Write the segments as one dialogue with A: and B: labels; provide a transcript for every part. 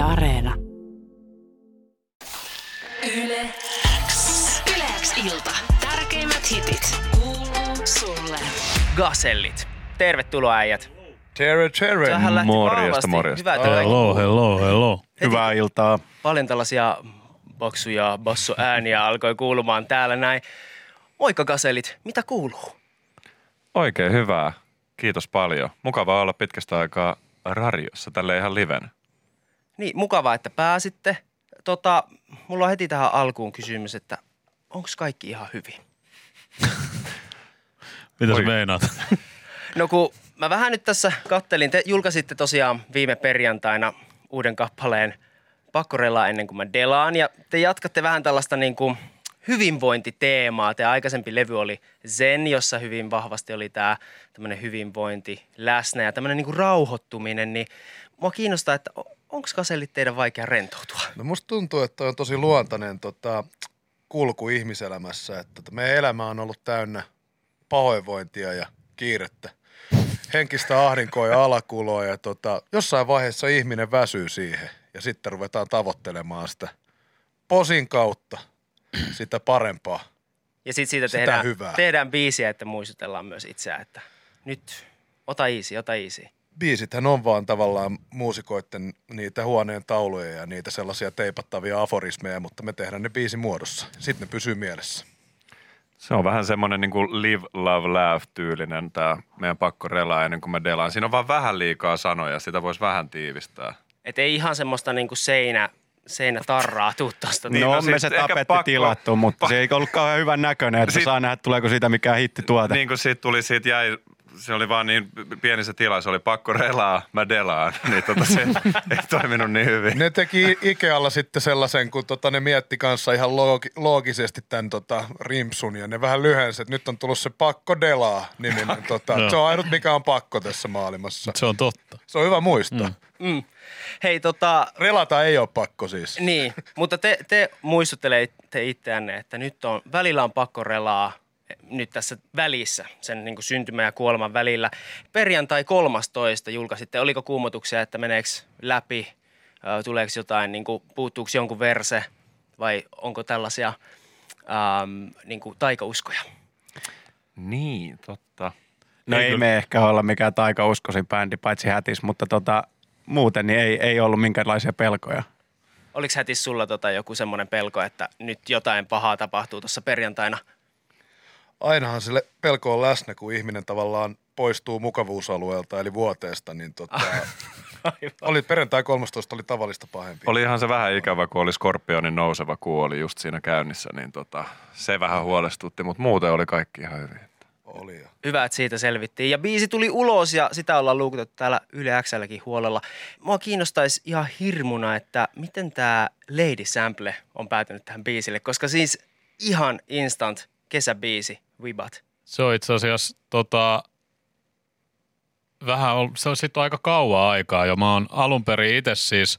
A: Yle Areena.
B: Yle X. Yle X ilta. Tärkeimmät hitit kuuluu sulle.
C: Gasellit. Tervetuloa äijät.
D: Tere, tere.
C: Tähän lähti
E: Morjesta, morjesta.
C: Hyvä, että kaikki
F: Hello, hello, hello.
D: Hyvää iltaa.
C: paljon tällaisia baksuja bassoääniä alkoi kuulumaan täällä näin. Moikka Gasellit, mitä kuuluu?
E: Oikein hyvää. Kiitos paljon. Mukavaa olla pitkästä aikaa radiossa tälle ihan livenä.
C: Niin, mukavaa, että pääsitte. Tota, mulla on heti tähän alkuun kysymys, että onko kaikki ihan hyvin?
F: Mitä sä meinaat?
C: No kun mä vähän nyt tässä kattelin, te julkaisitte tosiaan viime perjantaina uuden kappaleen Pakkorella ennen kuin mä delaan ja te jatkatte vähän tällaista niin kuin hyvinvointiteemaa. Te aikaisempi levy oli Zen, jossa hyvin vahvasti oli tämä tämmöinen hyvinvointi läsnä ja tämmöinen niin kuin rauhoittuminen, niin mua kiinnostaa, että onko kasellit teidän vaikea rentoutua?
D: No musta tuntuu, että on tosi luontainen tota, kulku ihmiselämässä, että tota, meidän elämä on ollut täynnä pahoinvointia ja kiirettä, henkistä ahdinkoa ja alakuloa ja tota, jossain vaiheessa ihminen väsyy siihen ja sitten ruvetaan tavoittelemaan sitä posin kautta sitä parempaa.
C: Ja sitten siitä
D: Sitä
C: tehdään,
D: hyvää.
C: tehdään biisiä, että muistutellaan myös itseään, että nyt ota easy, ota easy.
D: Biisithän on vaan tavallaan muusikoiden niitä huoneen tauluja ja niitä sellaisia teipattavia aforismeja, mutta me tehdään ne biisin muodossa. Sitten ne pysyy mielessä.
E: Se on vähän semmoinen niin kuin live, love, laugh tyylinen tämä meidän pakko relaa ennen kuin mä delaan. Siinä on vaan vähän liikaa sanoja, sitä voisi vähän tiivistää.
C: Et ei ihan semmoista niinku seinä, seinätarraa tuu tosta.
E: Niin,
G: no,
E: no
G: me se tapetti
E: pakko-
G: tilattu, mutta se ei ollut kauhean hyvän näköinen, että
E: Sit-
G: saa nähdä, tuleeko siitä mikään hitti tuote.
E: Niin kuin siitä tuli, siitä jäi, se oli vaan niin pieni se tila, se oli pakko relaa, mä delaan. Niin tota se ei toiminut niin hyvin.
D: Ne teki Ikealla sitten sellaisen, kun tota, ne mietti kanssa ihan loogi, loogisesti tämän tota, rimpsun ja ne vähän lyhensi, että nyt on tullut se pakko delaa niminen. Tota,
F: Joo.
D: se on ainut mikä on pakko tässä maailmassa.
F: Se on totta.
D: Se on hyvä muistaa. Mm.
C: Mm. Hei tota,
D: Relata ei ole pakko siis.
C: niin, mutta te, te muistuttelette itseänne, että nyt on, välillä on pakko relaa nyt tässä välissä, sen niin kuin syntymän ja kuoleman välillä. Perjantai 13 julkaisitte, oliko kuumotuksia, että meneekö läpi, tuleeko jotain, niin kuin, puuttuuko jonkun verse vai onko tällaisia ähm, niin kuin taikauskoja?
E: Niin, totta.
G: No ei me ehkä olla mikään taikauskoisin bändi, paitsi hätis, mutta tota, muuten niin ei, ei ollut minkäänlaisia pelkoja.
C: Oliko hätis sulla tota joku semmoinen pelko, että nyt jotain pahaa tapahtuu tuossa perjantaina?
D: Ainahan sille pelko on läsnä, kun ihminen tavallaan poistuu mukavuusalueelta eli vuoteesta, niin tota, oli perjantai 13 oli tavallista pahempi.
E: Oli ihan se vähän ikävä, kun oli Skorpionin nouseva kuu oli just siinä käynnissä, niin tota, se vähän huolestutti, mutta muuten oli kaikki ihan hyvin.
D: Oli ja.
C: Hyvä, että siitä selvittiin. Ja biisi tuli ulos ja sitä ollaan luukutettu täällä Yle Xlläkin huolella. Mua kiinnostaisi ihan hirmuna, että miten tämä Lady Sample on päätynyt tähän biisille, koska siis ihan instant kesäbiisi, Wibat.
F: Se on itse asiassa tota, vähän, se on sitten aika kauan aikaa jo. Mä oon alun perin itse siis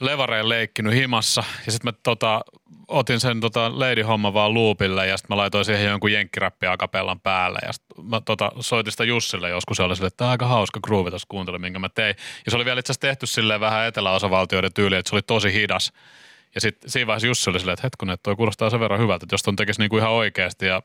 F: levareen leikkinyt himassa ja sitten mä tota, otin sen tota Lady-homma vaan loopille ja sitten mä laitoin siihen jonkun jenkkiräppi akapellan päälle ja sitten mä tota, soitin sitä Jussille joskus ja oli sille, että tämä on aika hauska groove tuossa kuuntelin, minkä mä tein. Ja se oli vielä itse asiassa tehty silleen vähän eteläosavaltioiden tyyliin, että se oli tosi hidas. Ja sitten siinä vaiheessa Jussi oli silleen, että hetkonen, että toi kuulostaa sen verran hyvältä, että jos ton tekisi niinku ihan oikeasti ja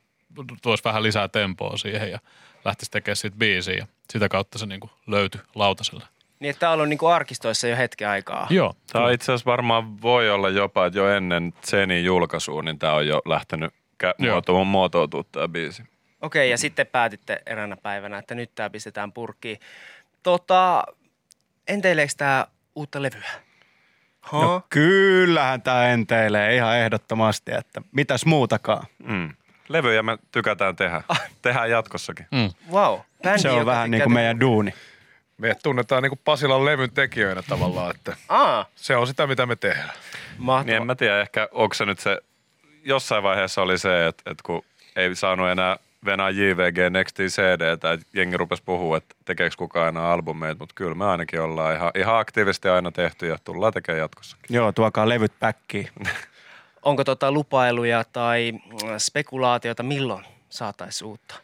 F: tuoisi vähän lisää tempoa siihen ja lähtisi tekemään siitä biisiä. Ja sitä kautta se niinku löytyi lautaselle.
C: Niin, että tämä on ollut niinku arkistoissa jo hetken aikaa.
F: Joo.
E: Tämä on itse asiassa varmaan voi olla jopa, että jo ennen Zenin julkaisua, niin tämä on jo lähtenyt kä- muotoutua tämä biisi.
C: Okei, ja sitten päätitte eräänä päivänä, että nyt tämä pistetään purkkiin. Tota, enteileekö tämä uutta levyä? Ha?
G: No kyllähän tämä enteilee ihan ehdottomasti, että mitäs muutakaan.
E: Mm. Levyjä me tykätään tehdä. Tehdään jatkossakin.
F: Mm.
C: wow. Bändi,
G: Se on vähän niin kuin
C: te-
G: meidän duuni.
D: Me tunnetaan niin kuin Pasilan levyn tekijöinä tavallaan, että
C: Aa,
D: se on sitä, mitä me tehdään.
C: mahtavaa.
E: Niin en mä tiedä, ehkä onko se nyt se, jossain vaiheessa oli se, että, että kun ei saanut enää venää JVG Nextin CDtä, että jengi rupesi puhua, että tekeekö kukaan enää albumeita, mutta kyllä me ainakin ollaan ihan, ihan aktiivisesti aina tehty ja tullaan tekemään jatkossakin.
G: Joo, tuokaa levyt päkkiin.
C: Onko tota lupailuja tai mm, spekulaatiota, milloin saataisiin uutta?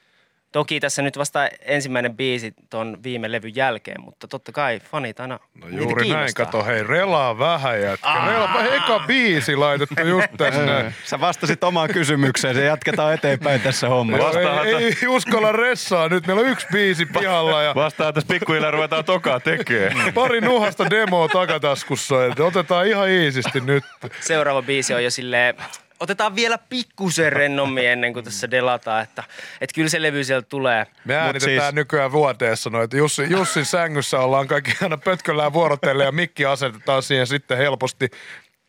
C: Toki tässä nyt vasta ensimmäinen biisi ton viime levyn jälkeen, mutta totta kai fanit aina
D: No juuri näin, kato hei, relaa vähän jätkä. Relaa, eka biisi laitettu just tässä näin.
G: Sä vastasit omaan kysymykseen, se jatketaan eteenpäin tässä hommassa.
E: Vastaahan
D: ei, ei uskalla ressaa nyt, meillä on yksi biisi pihalla ja
E: Vastaa tässä pikkuhiljaa ruvetaan tokaa tekee.
D: pari nuhasta demoa takataskussa. Et otetaan ihan iisisti nyt.
C: Seuraava biisi on jo silleen, otetaan vielä pikkusen rennommin ennen kuin tässä delataan, että, että kyllä se levy sieltä tulee.
D: Me äänitetään
G: siis-
D: nykyään vuoteessa noita. Jussi, Jussin sängyssä ollaan kaikki aina pötköllään vuorotelle ja mikki asetetaan siihen sitten helposti.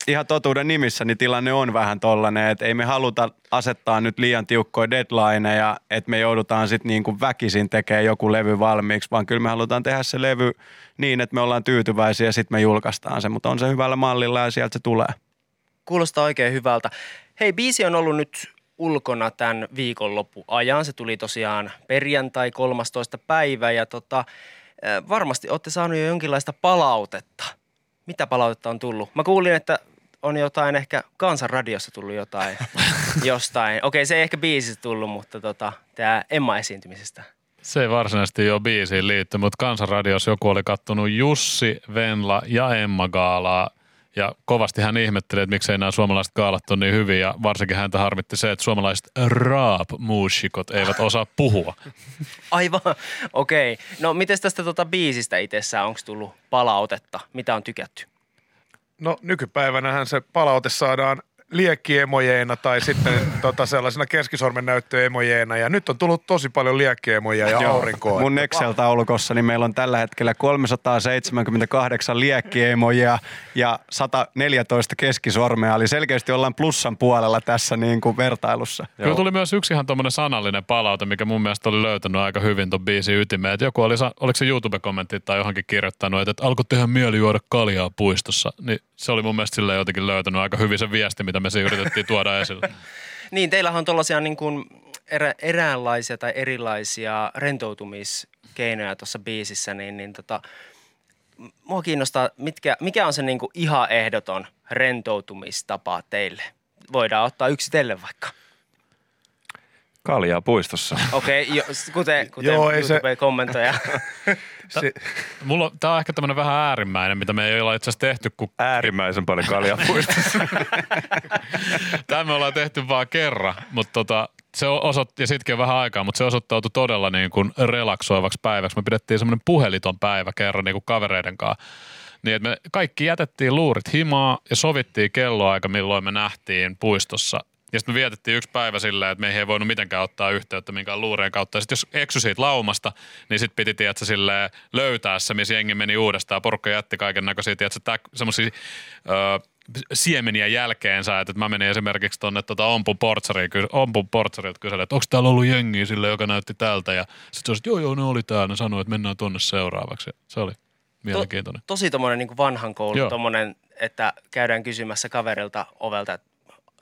G: ihan totuuden nimissä niin tilanne on vähän tollainen, että ei me haluta asettaa nyt liian tiukkoja deadlineja, että me joudutaan sitten niin kuin väkisin tekemään joku levy valmiiksi, vaan kyllä me halutaan tehdä se levy niin, että me ollaan tyytyväisiä ja sitten me julkaistaan se, mutta on se hyvällä mallilla ja sieltä se tulee.
C: Kuulostaa oikein hyvältä. Hei, biisi on ollut nyt ulkona tämän viikonloppu ajan. Se tuli tosiaan perjantai 13. päivä ja tota, varmasti olette saaneet jo jonkinlaista palautetta. Mitä palautetta on tullut? Mä kuulin, että on jotain ehkä Kansanradiossa tullut jotain jostain. Okei, se ei ehkä biisistä tullut, mutta tota, tämä Emma-esiintymisestä.
F: Se ei varsinaisesti jo biisiin liitty, mutta Kansanradiossa joku oli kattonut Jussi, Venla ja Emma Gaalaa. Ja kovasti hän ihmetteli, että miksei nämä suomalaiset gaalat on niin hyviä. Ja varsinkin häntä harmitti se, että suomalaiset raap-muusikot eivät osaa puhua.
C: Aivan, okei. No miten tästä tota biisistä itsessään, onko tullut palautetta? Mitä on tykätty?
D: No nykypäivänähän se palaute saadaan liekkiemojeina tai sitten tota sellaisena keskisormen näyttöemojeina. Ja nyt on tullut tosi paljon liekkiemoja ja aurinkoa.
G: Mun Excel-taulukossa niin meillä on tällä hetkellä 378 liekkiemoja ja 114 keskisormea, eli selkeästi ollaan plussan puolella tässä niin kuin vertailussa.
F: Kyllä tuli myös yksi ihan tuommoinen sanallinen palaute, mikä mun mielestä oli löytänyt aika hyvin ton biisin ytimeen. Että joku oli, oliko se YouTube-kommentti tai johonkin kirjoittanut, että, että alkoi tehdä mieli juoda kaljaa puistossa. Niin se oli mun mielestä silleen jotenkin löytänyt aika hyvin se viesti, mitä me siinä yritettiin tuoda esille.
C: Niin, teillähän on tuollaisia niin kuin erä, eräänlaisia tai erilaisia rentoutumiskeinoja tuossa biisissä, niin, niin tota, mua kiinnostaa, mitkä, mikä on se niin kuin ihan ehdoton rentoutumistapa teille? Voidaan ottaa yksitellen vaikka.
E: Kaljaa puistossa.
C: Okei, okay, jo, kuten, kuten
D: Joo, ei se-
C: YouTube-kommentoja.
D: Se,
F: Mulla on, tää on ehkä tämmöinen vähän äärimmäinen, mitä me ei olla itse asiassa tehty, kun
E: Äärimmäisen paljon kaljaa puistossa.
F: Tämä me ollaan tehty vaan kerran, mutta tota, se osoitti, ja sitkin vähän aikaa, mutta se osoittautui todella niin kuin relaksoivaksi päiväksi. Me pidettiin semmoinen puheliton päivä kerran niin kuin kavereiden kanssa. Niin, että me kaikki jätettiin luurit himaa ja sovittiin kelloaika, milloin me nähtiin puistossa. Ja sitten me vietettiin yksi päivä silleen, että meihin ei voinut mitenkään ottaa yhteyttä minkään luurien kautta. Ja sitten jos eksy siitä laumasta, niin sitten piti tiedätkö, silleen, löytää se, missä jengi meni uudestaan. Porukka jätti kaiken näköisiä, semmoisia siemeniä jälkeensä, että mä menin esimerkiksi tuonne tota Ompun portsariin, Ompun portsarilta kyselin, että onko täällä ollut jengiä sille, joka näytti tältä, ja sitten se että joo joo, ne oli täällä, ne sanoi, että mennään tuonne seuraavaksi, ja se oli mielenkiintoinen.
C: Tosi tommonen niin vanhan koulun,
F: Joo.
C: tommonen, että käydään kysymässä kaverilta ovelta, että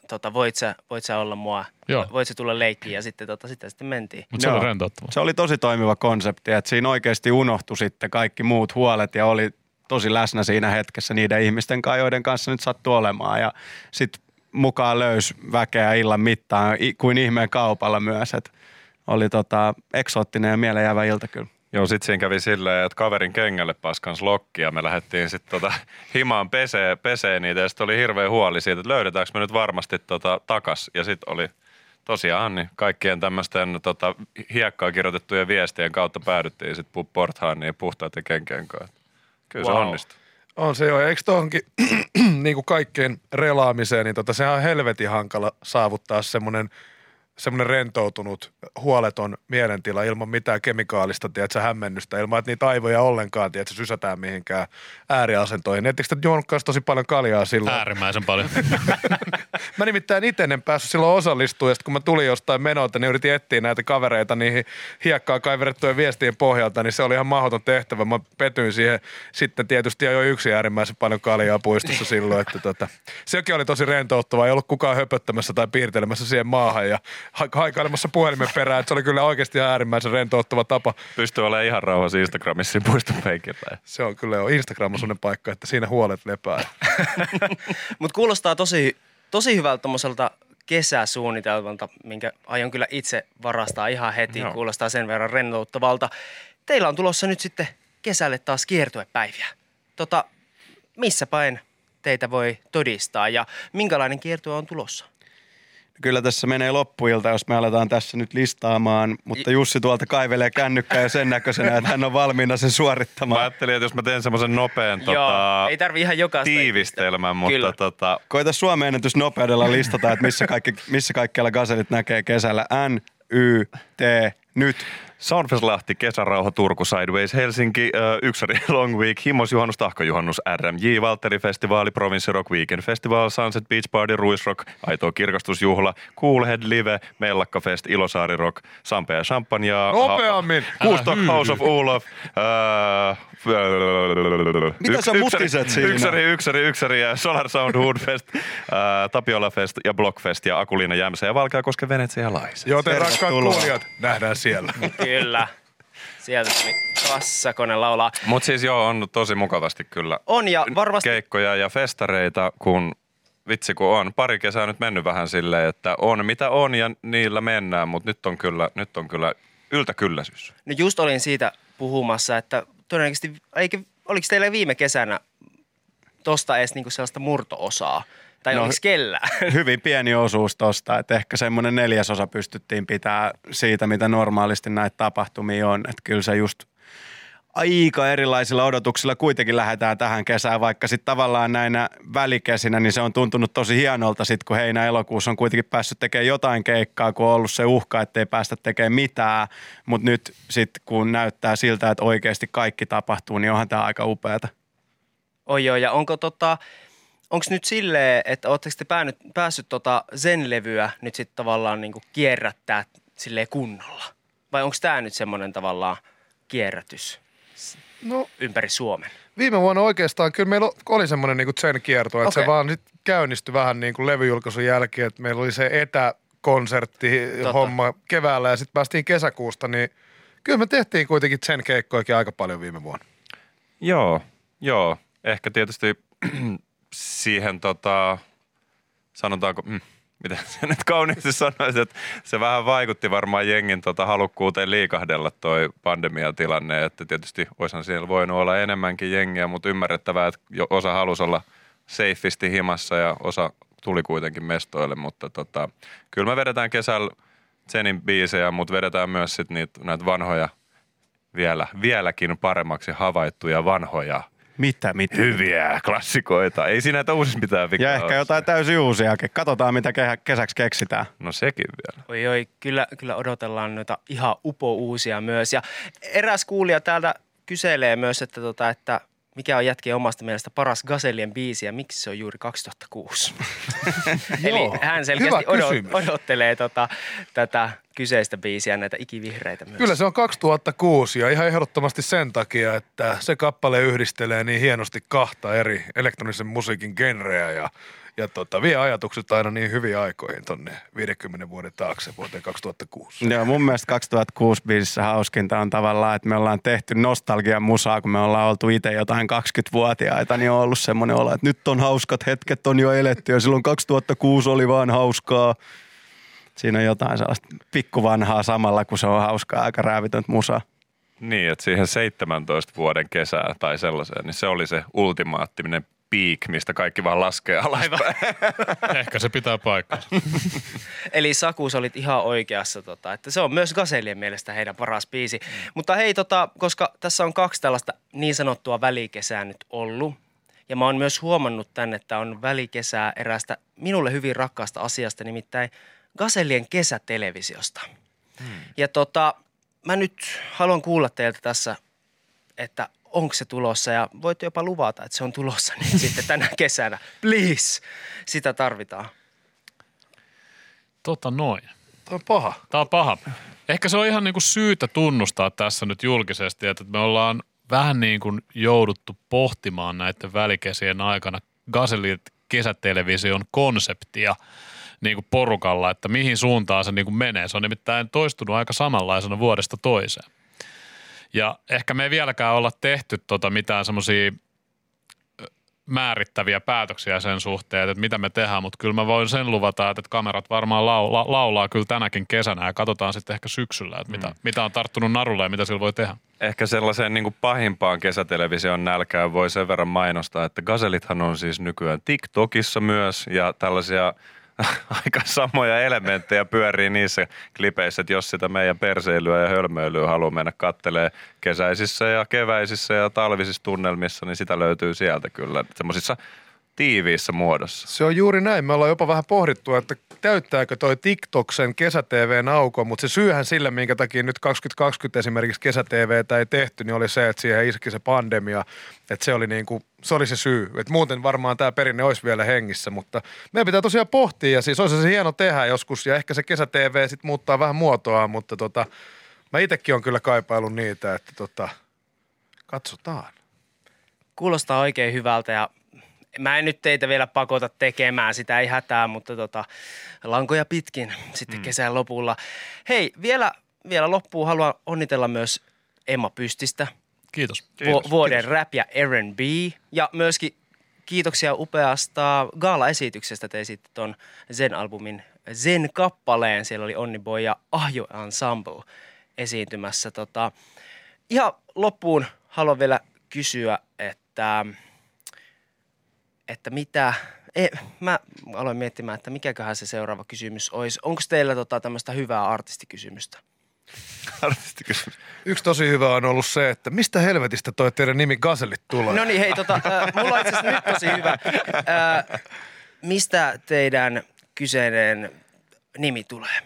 C: tota, voit, sä, voit sä olla mua,
F: Joo.
C: voit sä tulla leikkiin ja sitten, tota, sitten, sitten mentiin.
F: Mutta se oli rentouttava.
G: Se oli tosi toimiva konsepti, että siinä oikeasti unohtui sitten kaikki muut huolet ja oli tosi läsnä siinä hetkessä niiden ihmisten kanssa, joiden kanssa nyt sattuu olemaan. Ja sitten mukaan löys väkeä illan mittaan kuin ihmeen kaupalla myös. Et oli tota, eksoottinen ja mieleenjäävä ilta kyllä.
E: Joo, sit siinä kävi silleen, että kaverin kengälle paskans lokki ja me lähdettiin sitten tota, himaan pesee, pesee niitä ja sitten oli hirveä huoli siitä, että löydetäänkö me nyt varmasti tota, takas. Ja sitten oli tosiaan niin kaikkien tämmöisten tota, hiekkaa kirjoitettujen viestien kautta päädyttiin sitten Porthaan niin puhtaiden kenkien kanssa. Kyllä se
C: Wow.
E: onnistui.
D: on se jo. Eikö tuohonkin niin kuin kaikkeen relaamiseen, niin tota, sehän on helvetin hankala saavuttaa semmoinen semmoinen rentoutunut, huoleton mielentila ilman mitään kemikaalista, tiedätkö, hämmennystä, ilman että niitä aivoja ollenkaan, tiedätkö, sysätään mihinkään ääriasentoihin. Ettekö te tosi paljon kaljaa silloin?
F: Äärimmäisen paljon.
D: Mä nimittäin itse en päässyt silloin osallistumaan, ja sit kun mä tulin jostain menolta, niin yritin etsiä näitä kavereita niihin hiekkaa kaiverettujen viestien pohjalta, niin se oli ihan mahdoton tehtävä. Mä petyin siihen sitten tietysti jo yksi äärimmäisen paljon kaljaa puistossa silloin, että tota, sekin oli tosi rentouttava, ei ollut kukaan höpöttämässä tai piirtelemässä siihen maahan ja ha- haikailemassa puhelimen perään, että se oli kyllä oikeasti ihan äärimmäisen rentouttava tapa.
E: Pystyy olemaan ihan rauhassa Instagramissa puiston peikillä.
D: Se on kyllä jo Instagram on sellainen paikka, että siinä huolet lepää.
C: Mutta kuulostaa tosi, tosi hyvältä tommoselta kesäsuunnitelmalta, minkä aion kyllä itse varastaa ihan heti.
E: Joo.
C: Kuulostaa sen verran rentouttavalta. Teillä on tulossa nyt sitten kesälle taas kiertuepäiviä. Tota, missä päin teitä voi todistaa ja minkälainen kiertue on tulossa?
G: Kyllä tässä menee loppuilta, jos me aletaan tässä nyt listaamaan, mutta Jussi tuolta kaivelee kännykkää ja sen näköisenä, että hän on valmiina sen
E: Mä
G: suorittamaan.
E: ajattelin, että jos mä teen semmoisen nopean
C: Joo,
E: tota,
C: ei tarvi ihan jokaista
E: tiivistelmän, mutta
C: Kyllä.
E: tota,
G: Koita Suomen ennätys nopeudella listata, että missä, kaikki, missä kaikkialla gaselit näkee kesällä. N, Y, T, nyt.
E: Soundfest Lahti, Kesärauha, Turku, Sideways, Helsinki, Yksari, Long Week, Himmos, Juhannus, Tahkojuhannus, RMJ, Valtteri Festivaali, Province Rock Weekend Festival, Sunset Beach Party, Ruisrock, Aito Kirkastusjuhla, Coolhead Live, Mellakka Fest, Ilosaari Rock, Sampe ja
D: Nopeammin!
E: Kuustok, House of Ulof,
G: Mitä sä mutiset siinä?
E: Yksari, Yksari, Yksari ja Solar Sound Hoodfest, Tapiola Fest ja Blockfest ja Akuliina Jämsä ja Valkeakoske Venetsia ja Laise.
D: Joten rakkaat kuulijat, nähdään siellä.
C: Kyllä. Sieltä tuli kassakone laulaa.
E: Mutta siis joo, on tosi mukavasti kyllä
C: On ja varmasti
E: keikkoja ja festareita, kun vitsi kun on. Pari kesää nyt mennyt vähän silleen, että on mitä on ja niillä mennään, mutta nyt on kyllä, nyt on kyllä yltäkylläisyys.
C: No just olin siitä puhumassa, että todennäköisesti, eikö, oliko teillä viime kesänä tosta edes niinku sellaista murto-osaa? Tai no, oliko kellään?
G: Hyvin pieni osuus tosta, että ehkä semmoinen neljäsosa pystyttiin pitää siitä, mitä normaalisti näitä tapahtumia on. Että kyllä se just aika erilaisilla odotuksilla kuitenkin lähdetään tähän kesään, vaikka sitten tavallaan näinä välikesinä, niin se on tuntunut tosi hienolta sitten, kun heinä-elokuussa on kuitenkin päässyt tekemään jotain keikkaa, kun on ollut se uhka, ettei päästä tekemään mitään, mutta nyt sitten kun näyttää siltä, että oikeasti kaikki tapahtuu, niin onhan tämä aika upeata.
C: Oi joo, ja onko tota, onko nyt silleen, että ootteko te päänyt, päässyt tota Zen-levyä nyt sitten tavallaan niinku kierrättää silleen kunnolla? Vai onko tämä nyt semmoinen tavallaan kierrätys
D: No
C: ympäri Suomen?
D: viime vuonna oikeastaan kyllä meillä oli semmoinen niin sen kierto, että
C: Okei.
D: se vaan sit käynnistyi vähän niin kuin levyjulkaisun jälkeen, että meillä oli se etäkonsertti homma keväällä ja sitten päästiin kesäkuusta, niin kyllä me tehtiin kuitenkin sen keikkoikin aika paljon viime vuonna.
E: Joo, joo. Ehkä tietysti siihen tota, sanotaanko, mm, mitä se nyt kauniisti sanoisi, että se vähän vaikutti varmaan jengin tota halukkuuteen liikahdella toi pandemiatilanne, että tietysti olisihan siellä voinut olla enemmänkin jengiä, mutta ymmärrettävää, että osa halusi olla safeisti himassa ja osa tuli kuitenkin mestoille, mutta tota, kyllä me vedetään kesällä Zenin biisejä, mutta vedetään myös sit niitä, näitä vanhoja, vielä, vieläkin paremmaksi havaittuja vanhoja
G: Mitä, mitä?
E: hyviä klassikoita. Ei siinä että uusissa mitään vikaa
G: Ja ehkä
E: ole.
G: jotain täysin uusiakin. Katsotaan, mitä kehä- kesäksi keksitään.
E: No sekin vielä.
C: Oi oi, kyllä, kyllä odotellaan noita ihan upo uusia myös. Ja eräs kuulija täältä kyselee myös, että, tota, että mikä on jätkien omasta mielestä paras Gazellien biisi ja miksi se on juuri 2006? Eli
D: Joo,
C: hän selkeästi odot, odottelee tota, tätä kyseistä biisiä, näitä ikivihreitä myös.
D: Kyllä se on 2006 ja ihan ehdottomasti sen takia, että se kappale yhdistelee niin hienosti kahta eri elektronisen musiikin genreä ja, ja tota, vie ajatukset aina niin hyviin aikoihin tonne 50 vuoden taakse vuoteen 2006.
G: Joo, mun mielestä 2006 biisissä hauskinta on tavallaan, että me ollaan tehty nostalgian musaa, kun me ollaan oltu itse jotain 20-vuotiaita, niin on ollut semmoinen olo, että nyt on hauskat hetket on jo eletty ja silloin 2006 oli vaan hauskaa. Siinä on jotain sellaista pikkuvanhaa samalla, kun se on hauskaa, aika räävitöntä musaa.
E: Niin, että siihen 17 vuoden kesään tai sellaiseen, niin se oli se ultimaattinen peak, mistä kaikki vaan laskee alaspäin.
F: Ehkä se pitää paikkansa.
C: Eli Sakus olit ihan oikeassa, tota, että se on myös Gazellien mielestä heidän paras biisi. Mutta hei, tota, koska tässä on kaksi tällaista niin sanottua välikesää nyt ollut, ja mä oon myös huomannut tänne, että on välikesää erästä minulle hyvin rakkaasta asiasta, nimittäin Gazellien kesätelevisiosta. Hmm. Ja tota, mä nyt haluan kuulla teiltä tässä, että onko se tulossa ja voitte jopa luvata, että se on tulossa niin sitten tänä kesänä. Please, sitä tarvitaan.
F: Tota noin.
D: Tämä on paha.
F: Tämä on paha. Ehkä se on ihan niin kuin syytä tunnustaa tässä nyt julkisesti, että me ollaan vähän niin kuin jouduttu pohtimaan näiden välikesien aikana Gazelit kesätelevision konseptia niin kuin porukalla, että mihin suuntaan se niin kuin menee. Se on nimittäin toistunut aika samanlaisena vuodesta toiseen. Ja ehkä me ei vieläkään olla tehty tota mitään semmoisia määrittäviä päätöksiä sen suhteen, että mitä me tehdään, mutta kyllä mä voin sen luvata, että kamerat varmaan laula, laulaa kyllä tänäkin kesänä ja katsotaan sitten ehkä syksyllä, että mitä, mm. mitä on tarttunut narulle ja mitä sillä voi tehdä.
E: Ehkä sellaiseen niin kuin pahimpaan kesätelevision nälkään voi sen verran mainostaa, että gazelithan on siis nykyään TikTokissa myös ja tällaisia aika samoja elementtejä pyörii niissä klipeissä, että jos sitä meidän perseilyä ja hölmöilyä haluaa mennä kattelee kesäisissä ja keväisissä ja talvisissa tunnelmissa, niin sitä löytyy sieltä kyllä. Semmoisissa tiiviissä muodossa.
D: Se on juuri näin. Me ollaan jopa vähän pohdittu, että täyttääkö toi TikTok sen kesä-TVn aukon, mutta se syyhän sille, minkä takia nyt 2020 esimerkiksi kesä-TVtä ei tehty, niin oli se, että siihen iski se pandemia, että se oli, niin kuin, se, oli se syy. Että muuten varmaan tämä perinne olisi vielä hengissä, mutta meidän pitää tosiaan pohtia ja siis olisi se hieno tehdä joskus ja ehkä se kesä-TV sitten muuttaa vähän muotoa, mutta tota, mä itsekin on kyllä kaipaillut niitä, että tota, katsotaan.
C: Kuulostaa oikein hyvältä ja mä en nyt teitä vielä pakota tekemään sitä, ei hätää, mutta tota, lankoja pitkin sitten mm. kesän lopulla. Hei, vielä, vielä loppuun haluan onnitella myös Emma Pystistä.
F: Kiitos.
C: Vu- vuoden rap ja R&B ja myöskin kiitoksia upeasta gaala-esityksestä. Te esitte ton Zen-albumin Zen-kappaleen. Siellä oli Onni Boy ja Ahjo Ensemble esiintymässä. Tota, ihan loppuun haluan vielä kysyä, että, että mitä, e, mä aloin miettimään, että mikäköhän se seuraava kysymys olisi. Onko teillä tota tämmöistä hyvää artistikysymystä?
E: Artistikysymys.
D: Yksi tosi hyvä on ollut se, että mistä helvetistä toi teidän nimi Gazellit tulee?
C: No niin, hei, tota, äh, mulla on itse asiassa nyt tosi hyvä. Äh, mistä teidän kyseinen nimi tulee?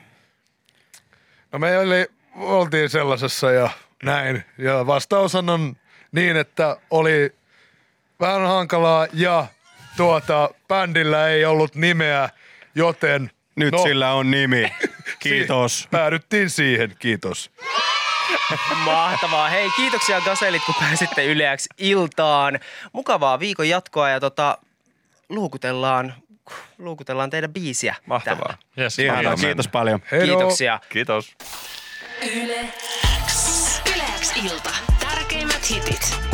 D: No me oli, oltiin sellaisessa ja näin. Ja vastaushan on niin, että oli vähän hankalaa ja tuota, bändillä ei ollut nimeä, joten
G: Nyt
D: no,
G: sillä on nimi. Kiitos.
D: si- päädyttiin siihen, kiitos.
C: Mahtavaa. Hei, kiitoksia Gaselit, kun pääsitte yleäksi iltaan. Mukavaa viikon jatkoa ja tota, luukutellaan, luukutellaan teidän biisiä.
E: Mahtavaa.
C: täällä.
F: Yes,
G: Ihanaa,
E: Kiitos.
G: kiitos paljon.
D: Heidoo.
C: Kiitoksia.
E: Kiitos.
B: Yle X. Yle X ilta. Tärkeimmät hitit.